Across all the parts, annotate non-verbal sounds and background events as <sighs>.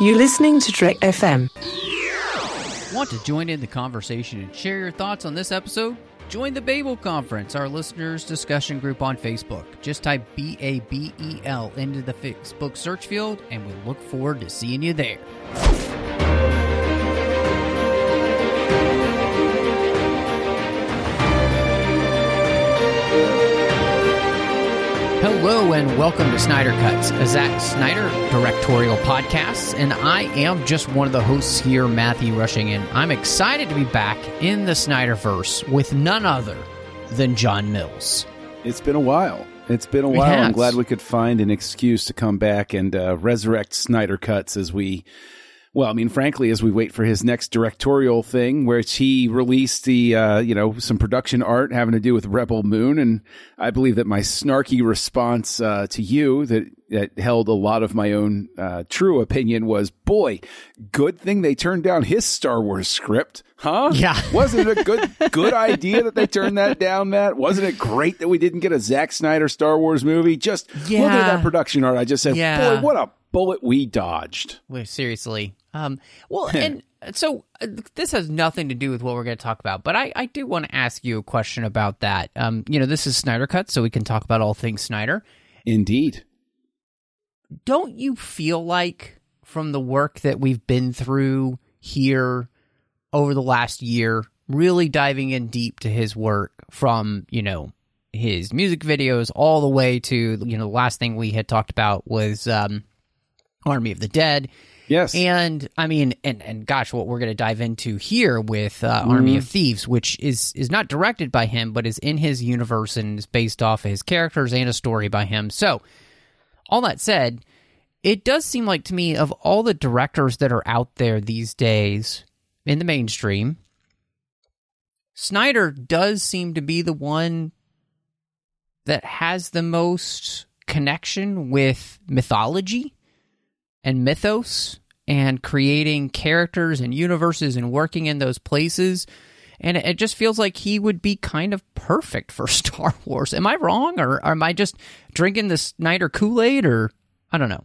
You're listening to Trek FM. Want to join in the conversation and share your thoughts on this episode? Join the Babel Conference, our listeners' discussion group on Facebook. Just type B A B E L into the Facebook search field, and we look forward to seeing you there. Hello and welcome to Snyder Cuts, a Zack Snyder directorial podcast. And I am just one of the hosts here, Matthew Rushing, and I'm excited to be back in the Snyderverse with none other than John Mills. It's been a while. It's been a while. I'm glad we could find an excuse to come back and uh, resurrect Snyder Cuts as we well, I mean, frankly, as we wait for his next directorial thing, which he released the, uh, you know, some production art having to do with Rebel Moon, and I believe that my snarky response uh, to you that that held a lot of my own uh, true opinion was, boy, good thing they turned down his Star Wars script, huh? <laughs> Yeah, wasn't it a good good idea that they turned that down? Matt, wasn't it great that we didn't get a Zack Snyder Star Wars movie? Just yeah. look at that production art. I just said, yeah. boy, what a bullet we dodged. Wait, seriously. Um, well, <laughs> and so uh, this has nothing to do with what we're going to talk about, but I, I do want to ask you a question about that. Um, you know, this is Snyder Cut, so we can talk about all things Snyder. Indeed. Don't you feel like from the work that we've been through here over the last year, really diving in deep to his work from, you know, his music videos all the way to, you know, the last thing we had talked about was um, Army of the Dead Yes. And I mean, and, and gosh, what we're going to dive into here with uh, mm. Army of Thieves, which is, is not directed by him, but is in his universe and is based off of his characters and a story by him. So, all that said, it does seem like to me, of all the directors that are out there these days in the mainstream, Snyder does seem to be the one that has the most connection with mythology and mythos and creating characters and universes and working in those places. And it just feels like he would be kind of perfect for <laughs> Star Wars. Am I wrong, or, or am I just drinking the Snyder Kool Aid, or I don't know?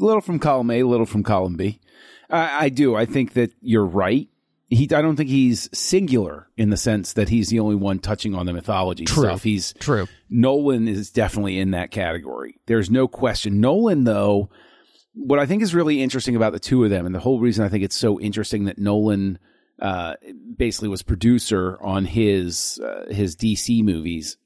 A little from column A, a little from column B. I, I do. I think that you're right. He, I don't think he's singular in the sense that he's the only one touching on the mythology true. stuff. He's true. Nolan is definitely in that category. There's no question. Nolan, though, what I think is really interesting about the two of them, and the whole reason I think it's so interesting that Nolan uh, basically was producer on his uh, his DC movies,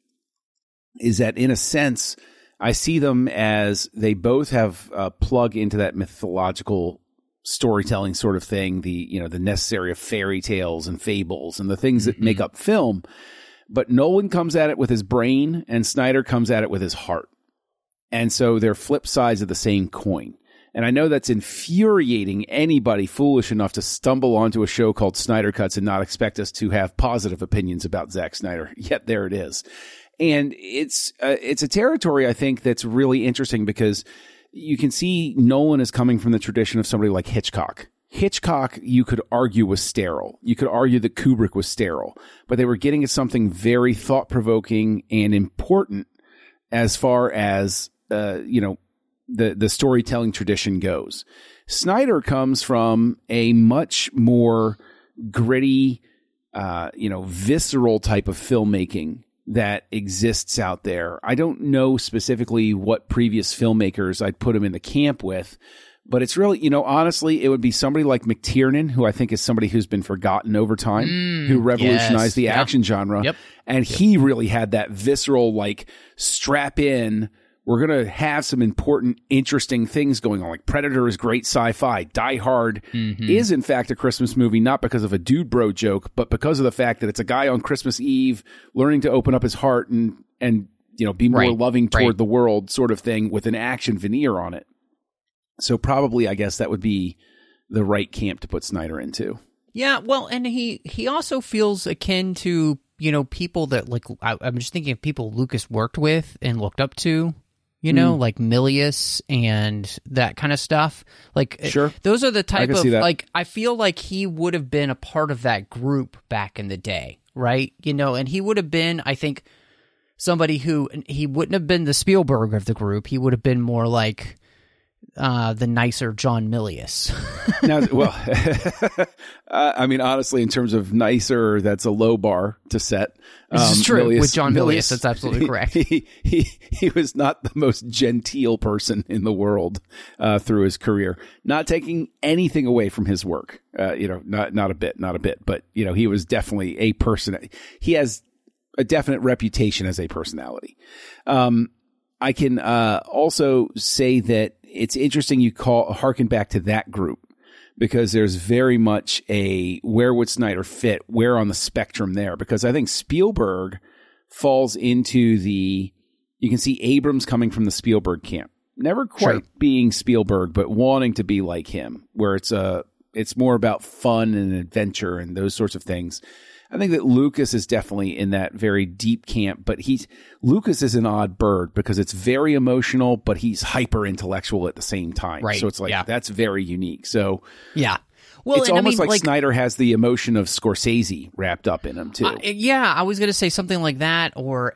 is that in a sense I see them as they both have a plug into that mythological storytelling sort of thing, the you know the necessary of fairy tales and fables and the things that make mm-hmm. up film. But Nolan comes at it with his brain, and Snyder comes at it with his heart. And so they're flip sides of the same coin. And I know that's infuriating anybody foolish enough to stumble onto a show called Snyder Cuts and not expect us to have positive opinions about Zack Snyder. <laughs> Yet there it is. And it's uh, it's a territory I think that's really interesting because you can see Nolan is coming from the tradition of somebody like Hitchcock. Hitchcock, you could argue was sterile. You could argue that Kubrick was sterile, but they were getting at something very thought provoking and important as far as, uh, you know, the the storytelling tradition goes. Snyder comes from a much more gritty, uh, you know, visceral type of filmmaking that exists out there. I don't know specifically what previous filmmakers I'd put him in the camp with, but it's really, you know, honestly, it would be somebody like McTiernan, who I think is somebody who's been forgotten over time, mm, who revolutionized yes. the action genre. Yep. And yep. he really had that visceral, like, strap in, we're going to have some important, interesting things going on. Like Predator is great sci fi. Die Hard mm-hmm. is, in fact, a Christmas movie, not because of a dude bro joke, but because of the fact that it's a guy on Christmas Eve learning to open up his heart and, and, you know, be more right. loving toward right. the world sort of thing with an action veneer on it. So probably, I guess that would be the right camp to put Snyder into. Yeah, well, and he he also feels akin to you know people that like I, am just thinking of people Lucas worked with and looked up to you know, mm. like Milius and that kind of stuff. Like, eh, sure, those are the type of like. I feel like he would have been a part of that group back in the day, right? You know, and he would have been, I think, somebody who he wouldn't have been the Spielberg of the group. He would have been more like uh, the nicer John Milius. <laughs> now, well, <laughs> uh, I mean, honestly, in terms of nicer, that's a low bar to set. This is true with John Milius. That's absolutely correct. He, he he was not the most genteel person in the world uh, through his career. Not taking anything away from his work, uh, you know, not not a bit, not a bit. But you know, he was definitely a person. He has a definite reputation as a personality. Um, I can uh, also say that it's interesting you call harken back to that group because there's very much a where would Snyder fit, where on the spectrum there? Because I think Spielberg falls into the you can see Abrams coming from the Spielberg camp, never quite sure. being Spielberg, but wanting to be like him, where it's a it's more about fun and adventure and those sorts of things. I think that Lucas is definitely in that very deep camp, but he's Lucas is an odd bird because it's very emotional, but he's hyper intellectual at the same time. Right. So it's like yeah. that's very unique. So yeah. Well, it's almost I mean, like, like, Snyder has the emotion of Scorsese wrapped up in him too. Uh, yeah, I was going to say something like that, or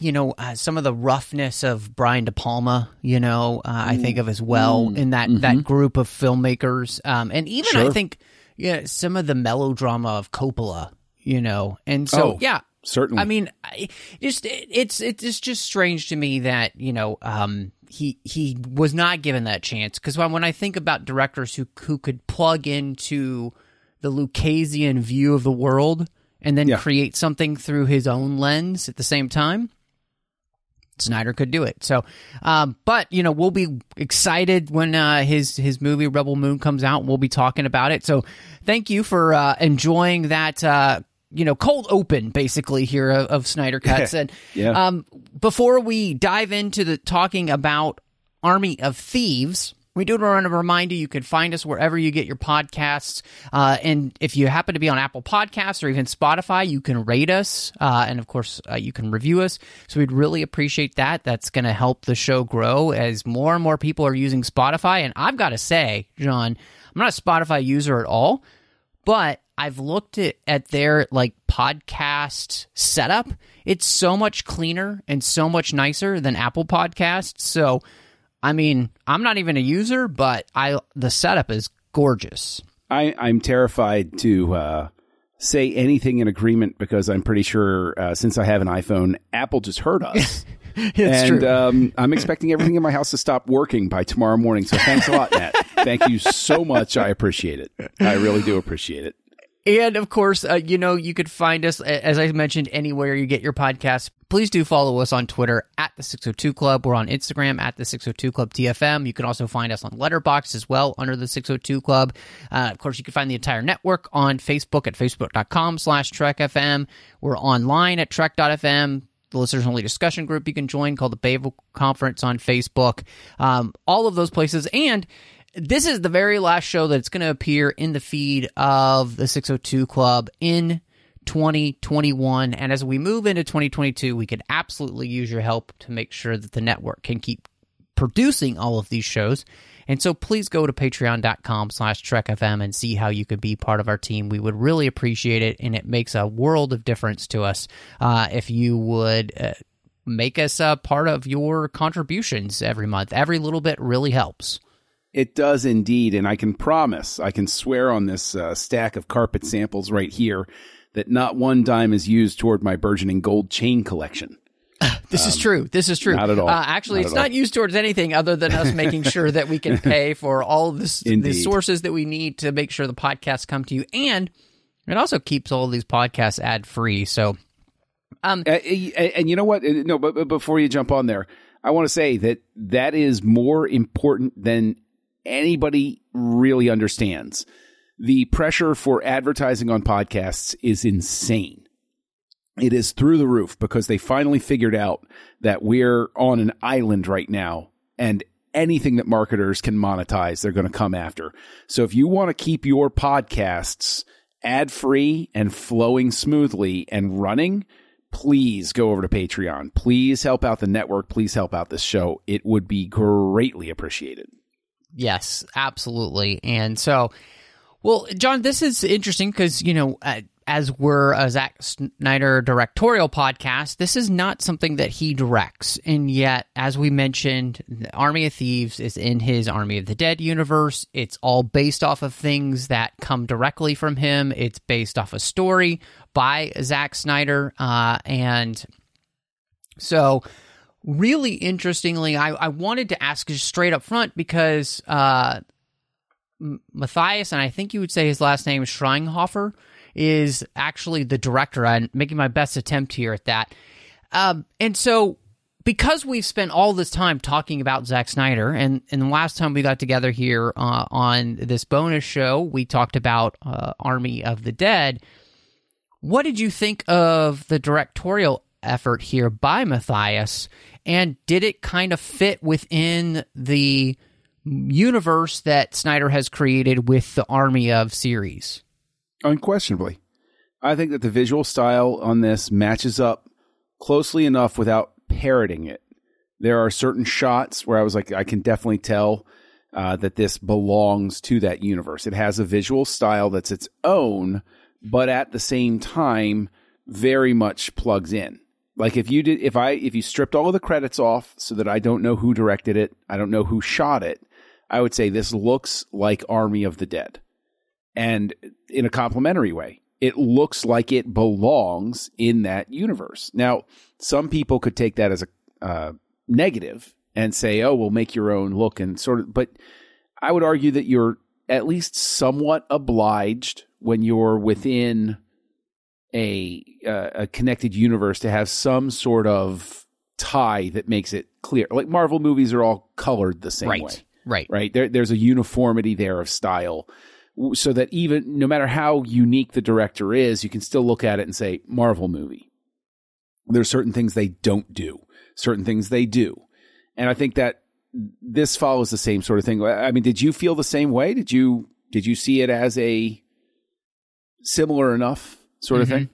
you know, uh, some of the roughness of Brian De Palma. You know, uh, I think of as well Mm. in that that group of filmmakers, um, and even I think yeah, some of the melodrama of Coppola. You know, and so Oh, yeah, Certainly. I mean, I, just it, it's it's just strange to me that you know um, he he was not given that chance because when, when I think about directors who who could plug into the Lucasian view of the world and then Yeah. create something through his own lens at the same time. Snyder could do it. So, um, but you know, we'll be excited when uh, his his movie Rebel Moon comes out. and We'll be talking about it. So, thank you for uh, enjoying that. Uh, you know, cold open basically here of, of Snyder cuts. and Yeah. um, before we dive into the talking about Army of Thieves. We do want to remind you you can find us wherever you get your podcasts. Uh, and if you happen to be on Apple Podcasts or even Spotify, you can rate us. Uh, and of course, uh, you can review us. So we'd really appreciate that. That's going to help the show grow as more and more people are using Spotify. And I've got to say, John, I'm not a Spotify user at all, but I've looked at, at their like podcast setup. It's so much cleaner and so much nicer than Apple Podcasts. So, I mean, I'm not even a user, but I the setup is gorgeous. I, I'm terrified to uh, say anything in agreement because I'm pretty sure uh, since I have an iPhone, Apple just heard us. <laughs> It's and true. um, I'm expecting everything in my house to stop working by tomorrow morning. So thanks a lot, Matt. Thank you so much. I appreciate it. I really do appreciate it. And of course, uh, you know, you could find us, as I mentioned, anywhere you get your podcast. Please do follow us on Twitter at the 602 Club. We're on Instagram at the 602 Club TFM. You can also find us on Letterboxd as well under the 602 Club. Uh, of course, you can find the entire network on Facebook at facebook.com slash Trek FM. We're online at Trek.fm. The listeners only discussion group you can join called the Babel Conference on Facebook. Um, all of those places. And this is the very last show that's going to appear in the feed of the 602 Club in 2021. And as we move into 2022, we could absolutely use your help to make sure that the network can keep producing all of these shows. And so please go to patreon.com slash trekfm and see how you could be part of our team. We would really appreciate it, and it makes a world of difference to us uh, if you would uh, make us a part of your contributions every month. Every little bit really helps. It does indeed, and I can promise, I can swear on this uh, stack of carpet samples right here that not one dime is used toward my burgeoning gold chain collection. <laughs> This is true. This is true. Um, not at all. Uh, actually, Not it's at all. not used towards anything other than us making <laughs> sure that we can pay for all of this, the sources that we need to make sure the podcasts come to you. And it also keeps all these podcasts ad free. So, um, and, and you know what? No, but, but before you jump on there, I want to say that that is more important than anybody really understands. The pressure for advertising on podcasts is insane. It is through the roof because they finally figured out that we're on an island right now and anything that marketers can monetize, they're going to come after. So if you want to keep your podcasts ad free and flowing smoothly and running, please go over to Patreon. Please help out the network. Please help out this show. It would be greatly appreciated. Yes, absolutely. And so, well, John, this is interesting because, you know, uh, as we're a Zack Snyder directorial podcast, this is not something that he directs. And yet, as we mentioned, Army of Thieves is in his Army of the Dead universe. It's all based off of things that come directly from him. It's based off a story by Zack Snyder. Uh, and so, really interestingly, I, I wanted to ask just straight up front because uh, Matthias, and I think you would say his last name is Schweighöfer, is actually the director. I'm making my best attempt here at that. Um, and so, because we've spent all this time talking about Zack Snyder, and, and the last time we got together here uh, on this bonus show, we talked about uh, Army of the Dead. What did you think of the directorial effort here by Matthias? And did it kind of fit within the universe that Snyder has created with the Army of series? Unquestionably. I think that the visual style on this matches up closely enough without parroting it. There are certain shots where I was like, I can definitely tell uh, that this belongs to that universe. It has a visual style that's its own, but at the same time, very much plugs in. Like if you did, if I, if you stripped all of the credits off so that I don't know who directed it, I don't know who shot it, I would say this looks like Army of the Dead. And in a complimentary way, it looks like it belongs in that universe. Now, some people could take that as a uh, negative and say, oh, we'll make your own look and sort of, but I would argue that you're at least somewhat obliged when you're within a uh, a connected universe to have some sort of tie that makes it clear. Like Marvel movies are all colored the same right. way. Right. Right. There, there's a uniformity there of style so that even no matter how unique the director is, you can still look at it and say Marvel movie. There's certain things they don't do, certain things they do. And I think that this follows the same sort of thing. I mean, did you feel the same way? Did you did you see it as a similar enough sort of mm-hmm. thing?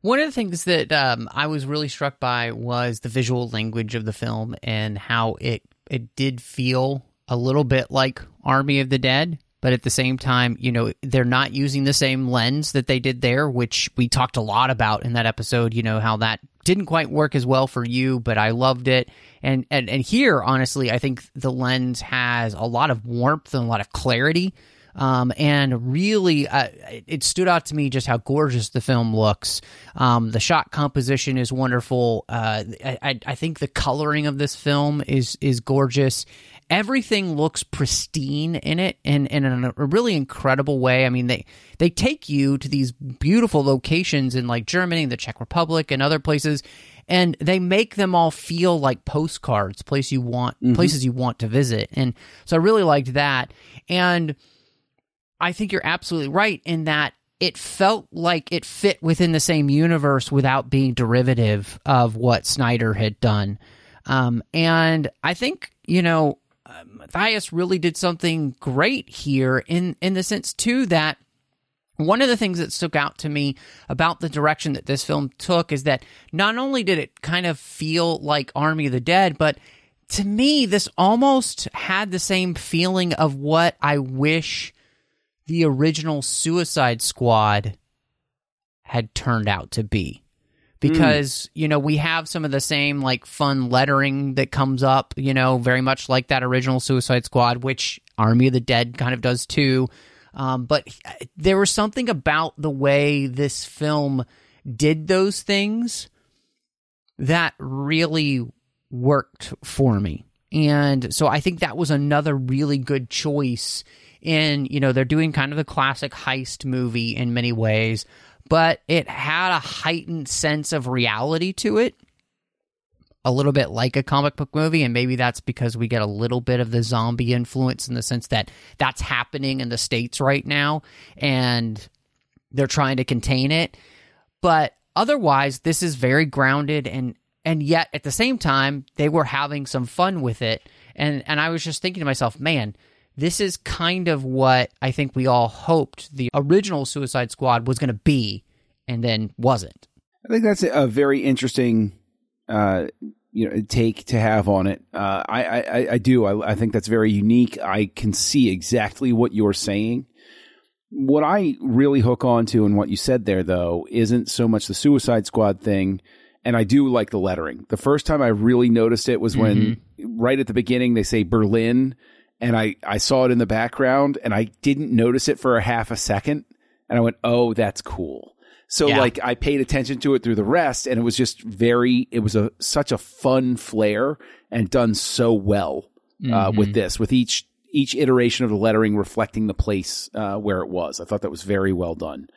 One of the things that um, I was really struck by was the visual language of the film and how it it did feel a little bit like Army of the Dead, but at the same time, you know, they're not using the same lens that they did there, which we talked a lot about in that episode, you know, how that didn't quite work as well for you, but I loved it. And and and here, honestly, I think the lens has a lot of warmth and a lot of clarity. Um, and really, uh, it stood out to me just how gorgeous the film looks. Um, the shot composition is wonderful. Uh, I, I, think the coloring of this film is is gorgeous, everything looks pristine in it and, and in a really incredible way. I mean, they, they take you to these beautiful locations in like Germany, the Czech Republic, and other places, and they make them all feel like postcards, place you want, mm-hmm. places you want to visit. And so I really liked that. And I think you're absolutely right in that it felt like it fit within the same universe without being derivative of what Snyder had done. Um, and I think, you know, Matthias really did something great here in in the sense too that one of the things that stuck out to me about the direction that this film took is that not only did it kind of feel like Army of the Dead, but to me, this almost had the same feeling of what I wish the original Suicide Squad had turned out to be. Because mm. you know we have some of the same like fun lettering that comes up you know very much like that original suicide squad which army of the dead kind of does too um, but there was something about the way this film did those things that really worked for me and so i think that was another really good choice in you know they're doing kind of the classic heist movie in many ways but it had a heightened sense of reality to it a little bit like a comic book movie and maybe that's because we get a little bit of the zombie influence in the sense that that's happening in the states right now and they're trying to contain it. But otherwise this is very grounded and and yet at the same time they were having some fun with it. And and I was just thinking to myself man this is kind of what I think we all hoped the original Suicide Squad was going to be, and then wasn't. I think that's a very interesting, uh, you know, take to have on it. Uh, I, I, I do. I, I think that's very unique. I can see exactly what you're saying. what I really hook on to and what you said there, though, isn't so much the Suicide Squad thing. And I do like the lettering. The first time I really noticed it was when, right at the beginning, they say Berlin, and I, I saw it in the background, and I didn't notice it for a half a second. And I went, oh, that's cool. So, Yeah. like, I paid attention to it through the rest, and it was just very, it was a such a fun flair and done so well uh, with this, with each each iteration of the lettering reflecting the place uh, where it was. I thought that was very well done.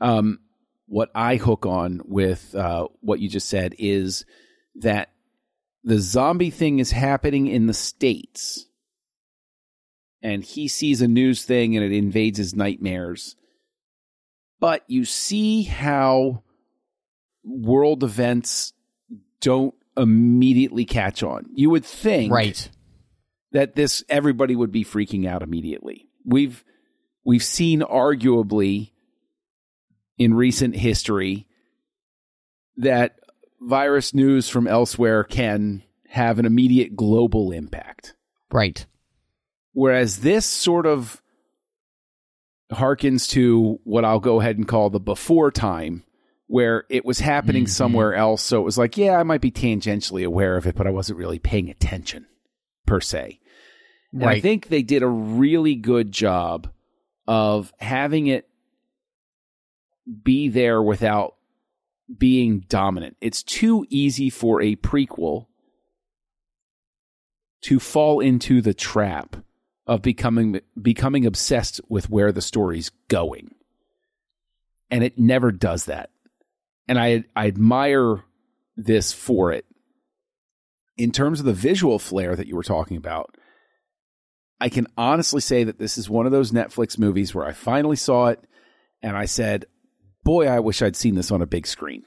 Um, what I hook on with uh, what you just said is that the zombie thing is happening in the states, and he sees a news thing and it invades his nightmares. But you see how world events don't immediately catch on. You would think Right. that this everybody would be freaking out immediately. We've we've seen arguably in recent history that virus news from elsewhere can have an immediate global impact. Right. Whereas this sort of harkens to what I'll go ahead and call the before time, where it was happening mm-hmm. somewhere else. So it was like, yeah, I might be tangentially aware of it, but I wasn't really paying attention per se. And I think they did a really good job of having it be there without being dominant. It's too easy for a prequel to fall into the trap of becoming becoming obsessed with where the story's going. And it never does that. And I I admire this for it. In terms of the visual flair that you were talking about, I can honestly say that this is one of those Netflix movies where I finally saw it and I said, "Boy, I wish I'd seen this on a big screen."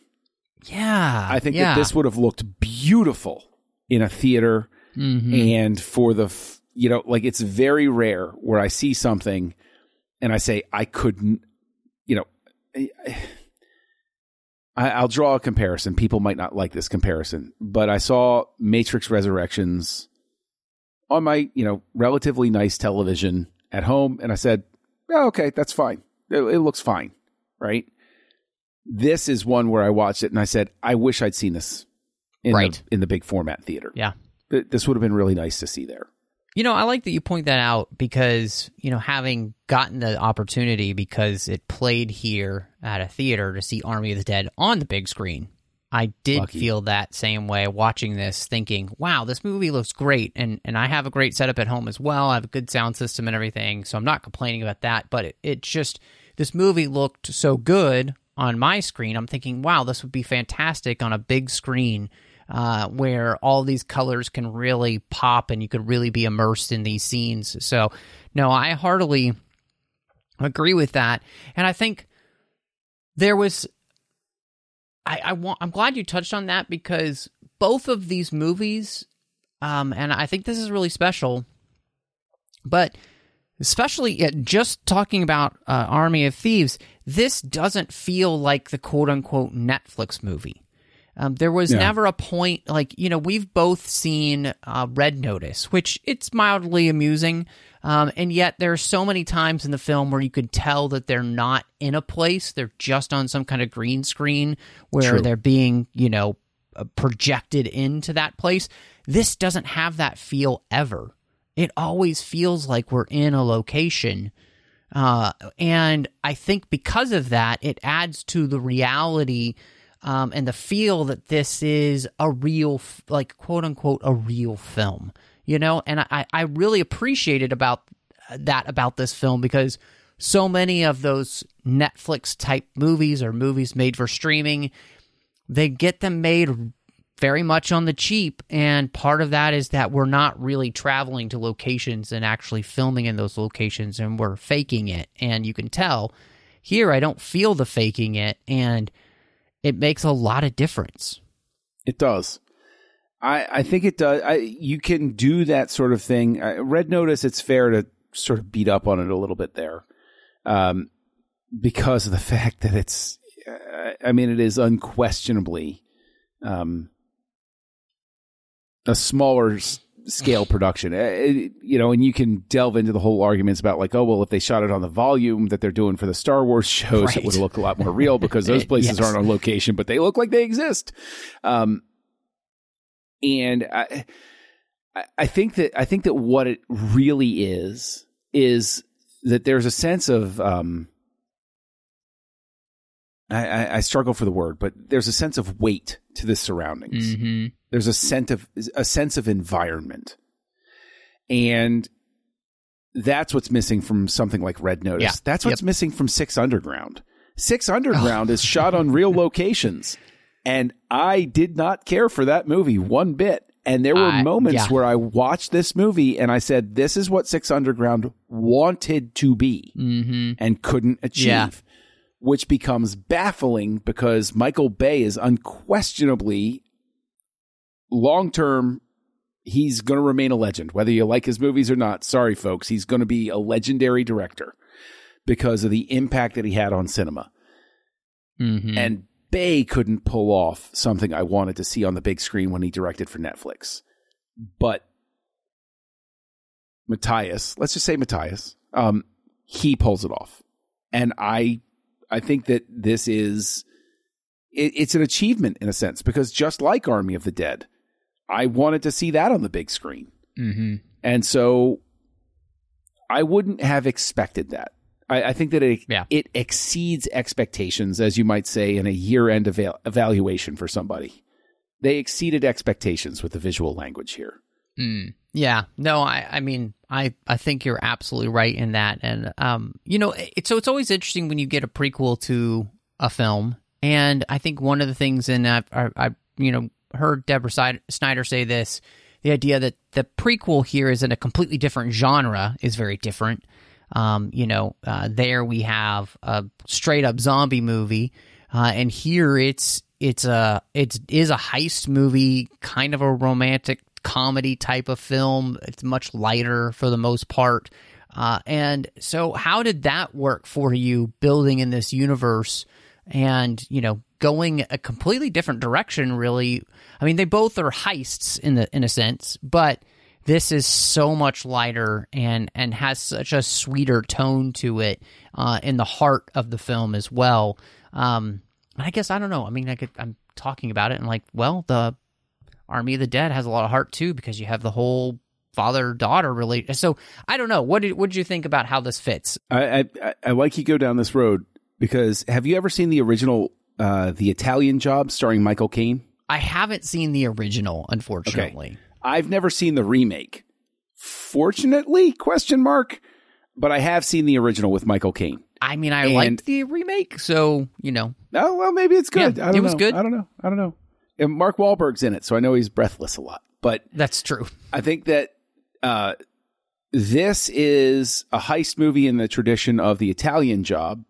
Yeah. I think yeah. that this would have looked beautiful in a theater Mhm. and for the f- you know like it's very rare where I see something and I say I couldn't you know I, I'll draw a comparison. People might not like this comparison, but I saw Matrix Resurrections on my you know relatively nice television at home, and I said, oh, "Okay, that's fine. It, it looks fine, right?" This is one where I watched it and I said, "I wish I'd seen this in Right. the, in the big format theater." Yeah. This would have been really nice to see there. You know, I like that you point that out because, you know, having gotten the opportunity because it played here at a theater to see Army of the Dead on the big screen, I did Lucky. feel that same way watching this, thinking, wow, this movie looks great. And, and I have a great setup at home as well. I have a good sound system and everything. So I'm not complaining about that. But it, it just, this movie looked so good on my screen. I'm thinking, wow, this would be fantastic on a big screen uh, where all these colors can really pop and you could really be immersed in these scenes. So, no, I heartily agree with that. And I think there was. I, I want. I'm glad you touched on that because both of these movies, um, and I think this is really special. But especially uh, just talking about uh, Army of Thieves, this doesn't feel like the quote unquote Netflix movie. Um, there was Yeah. never a point like you know we've both seen uh, Red Notice, which it's mildly amusing, um, and yet there are so many times in the film where you could tell that they're not in a place; they're just on some kind of green screen where True. they're being you know uh, projected into that place. This doesn't have that feel ever. It always feels like we're in a location. Uh, and I think because of that, it adds to the reality um, and the feel that this is a real, like quote unquote, a real film. You know, and I, I really appreciated about that about this film because so many of those Netflix type movies or movies made for streaming, they get them made very much on the cheap. And part of that is that we're not really traveling to locations and actually filming in those locations and we're faking it. And you can tell here I don't feel the faking it. And it makes a lot of difference. It does. I, I think it does. I, you can do that sort of thing. Red Notice, it's fair to sort of beat up on it a little bit there, um, because of the <laughs> fact that it's. Uh, I mean, it is unquestionably um, a smaller scale production. Uh, it- you know, and you can delve into the whole arguments about like, oh well, if they shot it on the volume that they're doing for the Star Wars <laughs> shows, Right. it would look a lot more real because those <laughs> places Yes. aren't on location, but they look like they exist. Um, and I, I- think that I think that what it really is is that there's a sense of um, I, I, I struggle for the word, but there's a sense of weight to the surroundings. Mm-hmm. There's a sense of a sense of environment, and that's what's missing from something like Red Notice. Yeah. That's what's Yep. missing from Six Underground. Six Underground is shot on real <laughs> locations, and I did not care for that movie one bit. And there were I- moments yeah. where I watched this movie and I said, "This is what Six Underground wanted to be." Mm-hmm. and couldn't achieve. Yeah. Which becomes baffling because Michael Bay is unquestionably long term. He's going to remain a legend, whether you like his movies or not. Sorry, folks. He's going to be a legendary director because of the impact that he had on cinema. Mm-hmm. And Bay couldn't pull off something I wanted to see on the big screen when he directed for Netflix. But Matthias, let's just say Matthias, um, he pulls it off. And I I think that this is it, it's an achievement in a sense because just like Army of the Dead, I wanted to see that on the big screen. mm-hmm. And so I wouldn't have expected that. I, I think that it Yeah. it exceeds expectations, as you might say, in a year end eval- evaluation for somebody. They exceeded expectations with the visual language here. Mm. Yeah, no, I, I mean, I, I think you're absolutely right in that, and um, you know, it's so it's always interesting when you get a prequel to a film, and I think one of the things, and I've, I, I you know, heard Deborah Snyder- say this, the idea that the prequel here is in a completely different genre is very different. Um, you know, uh, there we have a straight up zombie movie, uh, and here it's it's a it is a heist movie, kind of a romantic comedy type of film. It's much lighter for the most part. Uh, and so, how did that work for you building in this universe and, you know, going a completely different direction, really? I mean, they both are heists in, the, in a sense, but this is so much lighter and, and has such a sweeter tone to it uh, in the heart of the film as well. Um, I guess I don't know. I mean, I could, I'm talking about it and like, well, the Army of the Dead has a lot of heart too because you have the whole father daughter relate. So I don't know. What did what did you think about how this fits? I, I I like you go down this road because have you ever seen the original uh, The Italian Job starring Michael Caine? I haven't seen the original, unfortunately. I've never seen the remake. Fortunately, question mark. But I have seen the original with Michael Caine. I mean, I And- liked the remake, so you know, Oh well, maybe it's good. Yeah, I don't it was know. good. I don't know. I don't know. And Mark Wahlberg's in it, so I know he's breathless a lot. But that's true. I think that uh, this is a heist movie in the tradition of the Italian Job,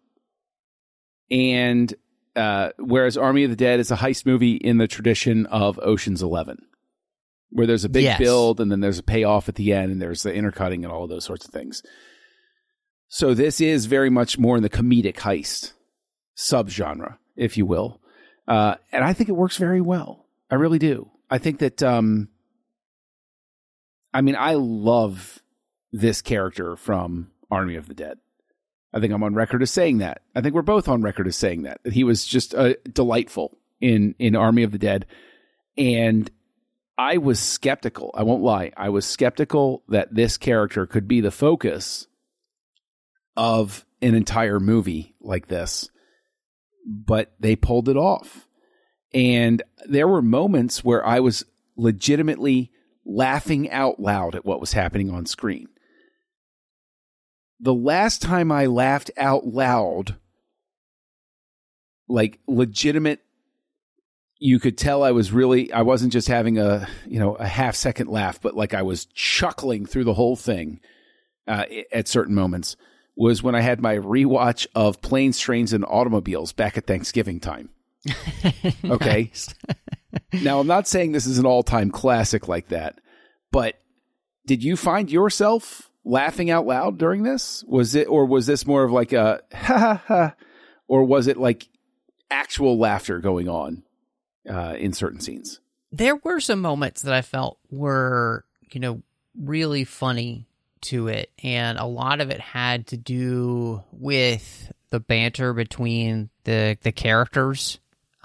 and uh, whereas Army of the Dead is a heist movie in the tradition of Ocean's Eleven, where there's a big Yes. build and then there's a payoff at the end, and there's the intercutting and all of those sorts of things. So this is very much more in the comedic heist subgenre, if you will, uh, and I think it works very well. I really do. I think that. Um, I mean, I love this character from Army of the Dead. I think I'm on record as saying that. I think we're both on record as saying that that he was just uh, delightful in in Army of the Dead, and I was skeptical. I won't lie. I was skeptical that this character could be the focus of an entire movie like this, but they pulled it off. And there were moments where I was legitimately laughing out loud at what was happening on screen. The last time I laughed out loud, like legitimate, you could tell I was really, I wasn't just having a, you know, a half second laugh, but like I was chuckling through the whole thing uh, at certain moments was when I had my rewatch of Planes, Trains, and Automobiles back at Thanksgiving time. <laughs> Okay. <laughs> Now, I'm not saying this is an all time classic like that, but did you find yourself laughing out loud during this? Was it, or was this more of like a ha ha ha, or was it like actual laughter going on uh, in certain scenes? there were some moments that I felt were you know, really funny to it. And a lot of it had to do with the banter between the the characters.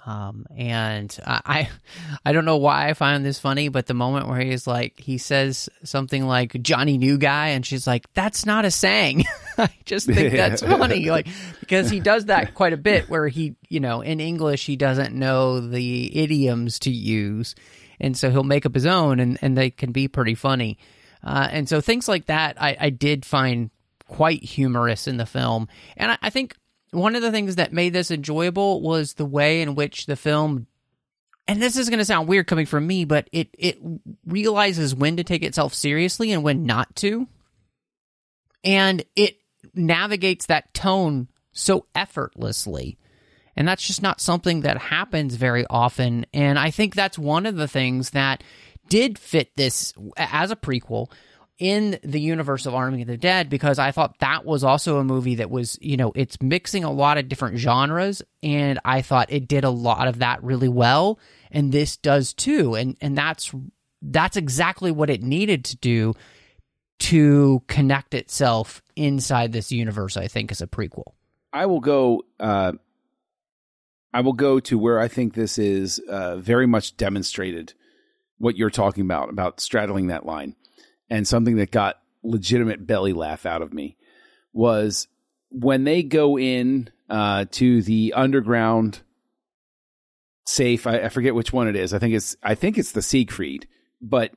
Um, and I, <laughs> I don't know why I find this funny, but the moment where he's like, he says something like Johnny New Guy, and she's like, "That's not a saying." <laughs> I just think <laughs> that's funny, like because he does that quite a bit, where he, you know, in English he doesn't know the idioms to use, and so he'll make up his own, and and they can be pretty funny. Uh, and so things like that, I, I did find quite humorous in the film, and I, I think one of the things that made this enjoyable was the way in which the film and this is going to sound weird coming from me but it it realizes when to take itself seriously and when not to. And it navigates that tone so effortlessly. And that's just not something that happens very often. And i think that's one of the things that did fit this as a prequel in the universe of Army of the Dead because I thought that was also a movie that was, you know, it's mixing a lot of different genres and I thought it did a lot of that really well and this does too. And and that's that's exactly what it needed to do to connect itself inside this universe, I think, as a prequel. I will go uh I will go to where I think this is uh, very much demonstrated what you're talking about about straddling that line and something that got legitimate belly laugh out of me was when they go in uh, to the underground safe. I, I, forget which one it is. I think it's I think it's the Siegfried. But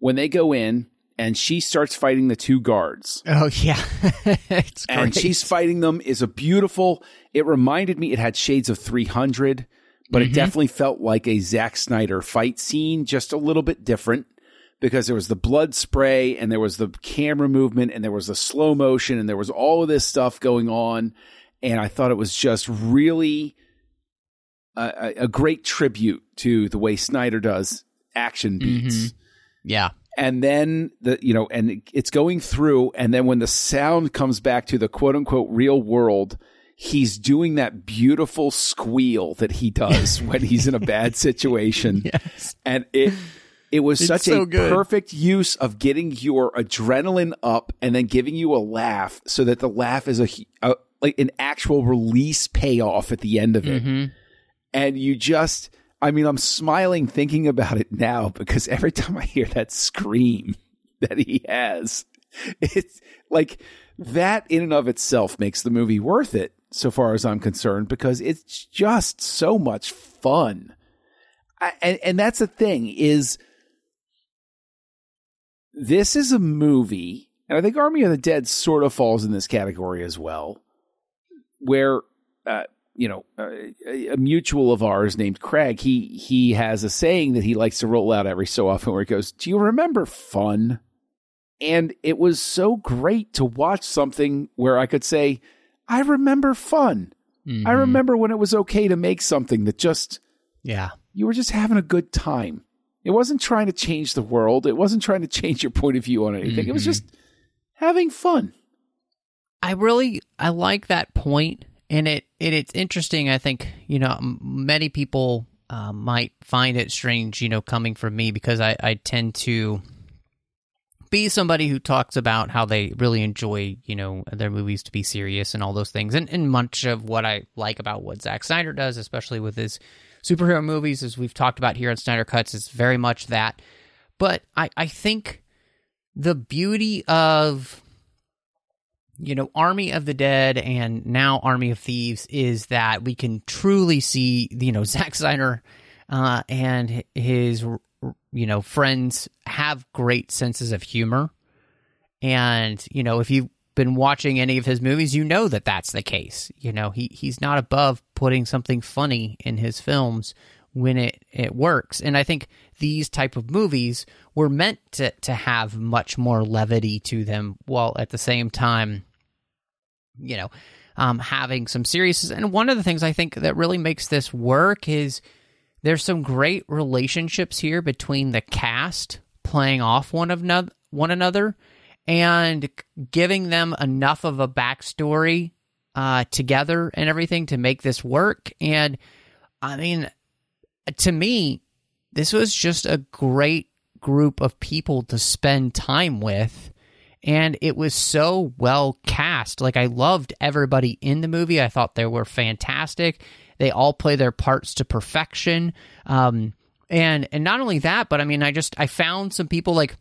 when they go in and she starts fighting the two guards. Oh yeah, <laughs> and she's fighting them is a beautiful. It reminded me. It had shades of three hundred, but mm-hmm. it definitely felt like a Zack Snyder fight scene, just a little bit different because there was the blood spray and there was the camera movement and there was the slow motion and there was all of this stuff going on. And I thought it was just really a, a great tribute to the way Snyder does action beats. Mm-hmm. Yeah. And then the, you know, and it's going through. And then when the sound comes back to the quote unquote real world, he's doing that beautiful squeal that he does when he's in a bad <laughs> situation. yes. And it, it was it's such so a good. perfect use of getting your adrenaline up and then giving you a laugh so that the laugh is a, a like an actual release payoff at the end of it. Mm-hmm. And you just, I mean, I'm smiling thinking about it now because every time I hear that scream that he has, it's like that in and of itself makes the movie worth it so far as I'm concerned because it's just so much fun. I, and, and that's the thing is this is a movie, and I think Army of the Dead sort of falls in this category as well, where uh, you know a, a, mutual of ours named Craig he he has a saying that he likes to roll out every so often where he goes, "Do you remember fun?" And it was so great to watch something where I could say, "I remember fun." Mm-hmm. I remember when it was okay to make something that just yeah you were just having a good time. It wasn't trying to change the world. It wasn't trying to change your point of view on anything. Mm-hmm. It was mm-hmm. just having fun. I really I like that point, and it, it it's interesting. I think you know many people uh, might find it strange, you know, coming from me because I I tend to be somebody who talks about how they really enjoy, you know, their movies to be serious and all those things. And, and much of what I like about what Zack Snyder does, especially with his superhero movies, as we've talked about here on Snyder Cuts, is very much that. But I, I think the beauty of you know Army of the Dead and now Army of Thieves is that we can truly see you know <laughs> Zack Snyder uh, and his you know friends have great senses of humor, and you know if you've been watching any of his movies, you know that that's the case. You know he he's not above putting something funny in his films when it, it works. And I think these type of movies were meant to, to have much more levity to them while at the same time, you know, um, having some seriousness. And one of the things I think that really makes this work is there's some great relationships here between the cast playing off one of no- one another and giving them enough of a backstory uh, together and everything to make this work. And I mean, to me, this was just a great, group of people to spend time with. And it was so well cast. Like, I loved everybody in the movie. I thought they were fantastic. They all play their parts to perfection. Um, and and not only that, but I mean, I just I found some people like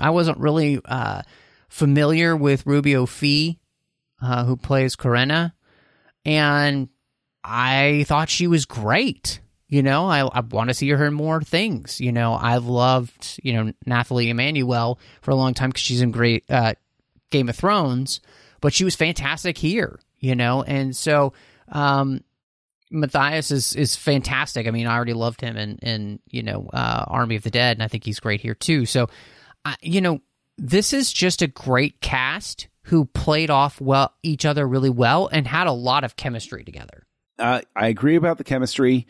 I wasn't really uh, familiar with Ruby O. Fee, uh, who plays Corinna, and I thought she was great. You know, I, I want to see her in more things. You know, I've loved, you know, Nathalie Emmanuel for a long time because she's in great uh, Game of Thrones, but she was fantastic here, you know, and so um, Matthias is is fantastic. I mean, I already loved him in in you know uh, Army of the Dead, and I think he's great here too. So, uh, you know, this is just a great cast who played off well each other really well and had a lot of chemistry together. Uh, I agree about the chemistry.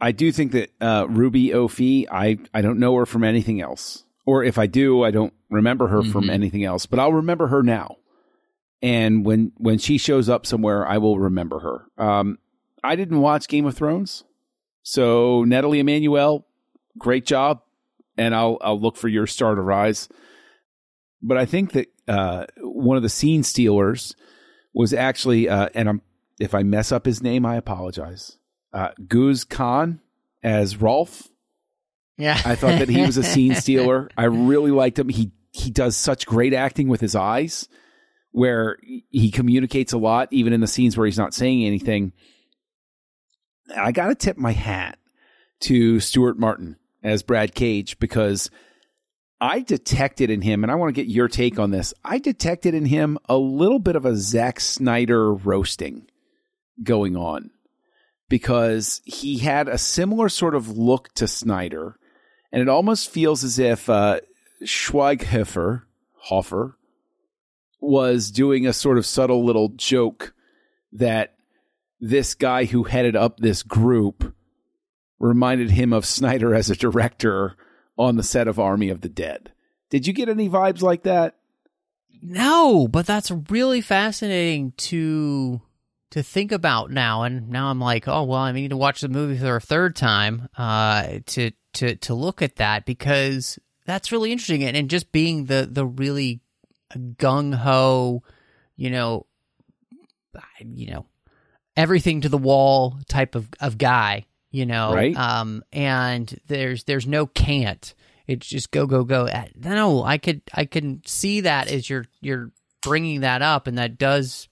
I do think that uh, Ruby O. Fee, I, I don't know her from anything else. Or if I do, I don't remember her mm-hmm. from anything else, but I'll remember her now. And when, when she shows up somewhere, I will remember her. Um, I didn't watch Game of Thrones. So Nathalie Emmanuel, great job. And I'll, I'll look for your star to rise. But I think that, uh, one of the scene stealers was actually, uh, and I'm, if I mess up his name, I apologize uh, Guz Khan as Rolf. Yeah, I thought that he was a scene <laughs> stealer. I really liked him. He he does such great acting with his eyes, where he communicates a lot, even in the scenes where he's not saying anything. I got to tip my hat to Stuart Martin as Brad Cage because I detected in him, and I want to get your take on this. I detected in him a little bit of a Zack Snyder roasting going on because he had a similar sort of look to Snyder, and it almost feels as if uh, Schweighöfer, Hoffer, was doing a sort of subtle little joke that this guy who headed up this group reminded him of Snyder as a director on the set of Army of the Dead. Did you get any vibes like that? No, but that's really fascinating to to think about now, and now I'm like, oh well, I need to watch the movie for a third time uh, to to to look at that because that's really interesting, and, and just being the the really gung ho, you know, you know, everything to the wall type of of guy, you know, right? Um, and there's there's no can't. It's just go go go. No, I could I can see that as you're you're bringing that up, and that does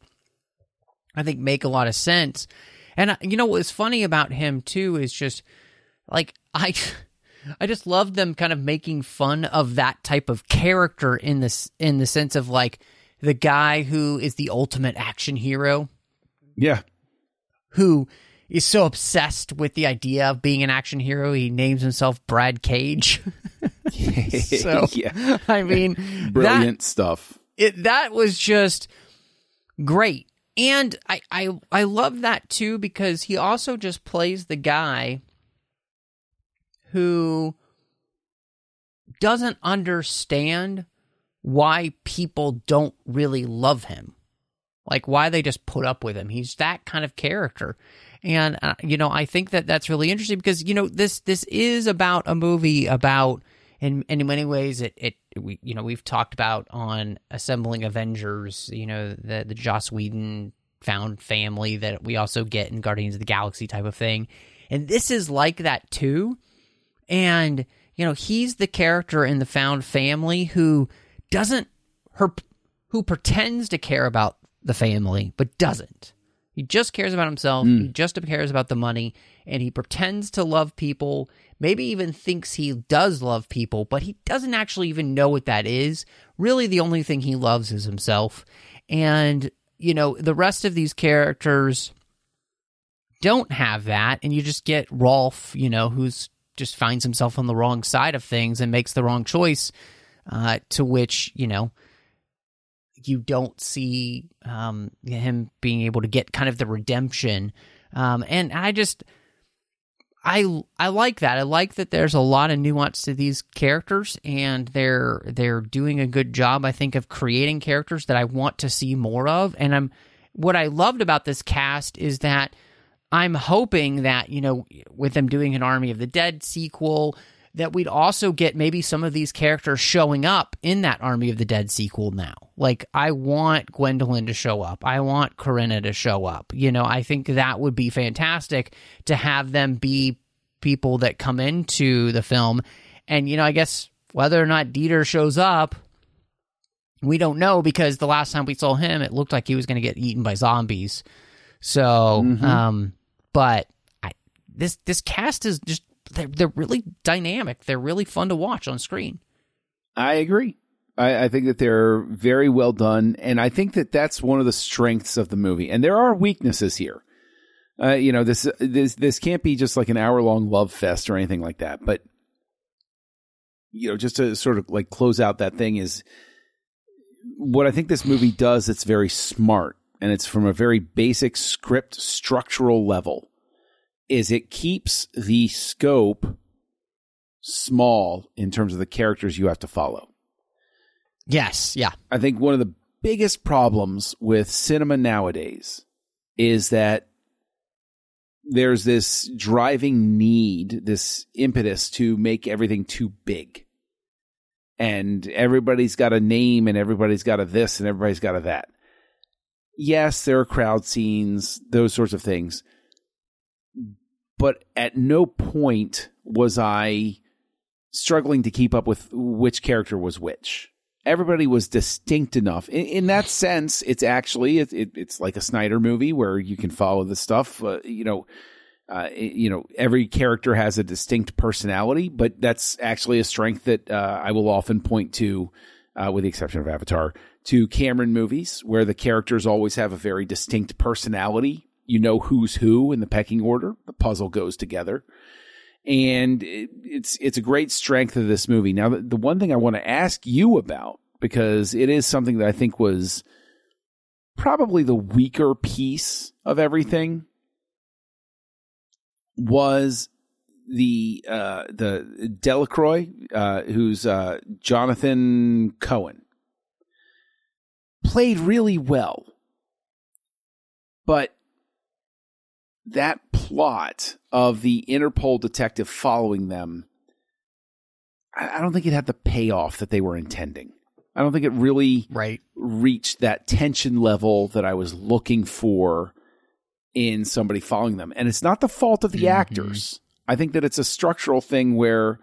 I think make a lot of sense. And uh, you know what's funny about him too is just like I <laughs> I just love them kind of making fun of that type of character in this in the sense of like the guy who is the ultimate action hero. Yeah. Who is so obsessed with the idea of being an action hero he names himself Brad Cage. <laughs> so <laughs> yeah. I mean <laughs> brilliant that, stuff. It that was just great and I, I I love that too because he also just plays the guy who doesn't understand why people don't really love him. Like why they just put up with him. He's that kind of character. And uh, you know, I think that that's really interesting because you know, this this is about a movie about in in many ways it it we you know we've talked about on assembling Avengers you know the the Joss Whedon found family that we also get in Guardians of the Galaxy type of thing. And this is like that too. And you know he's the character in the found family who doesn't her who pretends to care about the family but doesn't he just cares about himself. Mm. He just cares about the money and he pretends to love people, maybe even thinks he does love people, but he doesn't actually even know what that is. Really, the only thing he loves is himself. And, you know, the rest of these characters don't have that. And you just get Rolf, you know, who's just finds himself on the wrong side of things and makes the wrong choice, uh, to which, you know, you don't see um, him being able to get kind of the redemption. Um, and I just, I I like that. I like that there's a lot of nuance to these characters, and they're they're doing a good job. I think of creating characters that I want to see more of. And I'm what I loved about this cast is that I'm hoping that you know with them doing an Army of the Dead sequel, that we'd also get maybe some of these characters showing up in that Army of the Dead sequel now. Like, I want Gwendolyn to show up. I want Corinna to show up. You know, I think that would be fantastic to have them be people that come into the film. And, you know, I guess whether or not Dieter shows up, we don't know because the last time we saw him, it looked like he was going to get eaten by zombies. So, Mhm. um, but I, this this cast is just they're, they're really dynamic. They're really fun to watch on screen. I agree. I, I think that they're very well done, and I think that that's one of the strengths of the movie. And there are weaknesses here. Uh, you know, this this this can't be just like an hour long love fest or anything like that. But you know, just to sort of like close out that thing is what I think this movie does. It's very smart, and it's from a very basic script structural level. Is it keeps the scope small in terms of the characters you have to follow. Yes, yeah, I think one of the biggest problems with cinema nowadays is that there's this driving need, this impetus to make everything too big. And everybody's got a name and everybody's got a this and everybody's got a that. Yes, there are crowd scenes, those sorts of things. But at no point was I struggling to keep up with which character was which everybody was distinct enough. In, in that sense, it's actually it, it, it's like a Snyder movie where you can follow the stuff. Uh, you know, uh, you know, every character has a distinct personality, but that's actually a strength that uh, I will often point to, uh, with the exception of Avatar, to Cameron movies where the characters always have a very distinct personality. You know who's who in the pecking order. The puzzle goes together and it, it's it's a great strength of this movie. Now, the, the one thing I want to ask you about because it is something that I think was probably the weaker piece of everything was the uh, the Delacroix, uh, who's uh, Jonathan Cohen, played really well, but that plot of the Interpol detective following them, I, I don't think it had the payoff that they were intending. I don't think it really right. reached that tension level that I was looking for in somebody following them. And it's not the fault of the Mhm. actors. I think that it's a structural thing where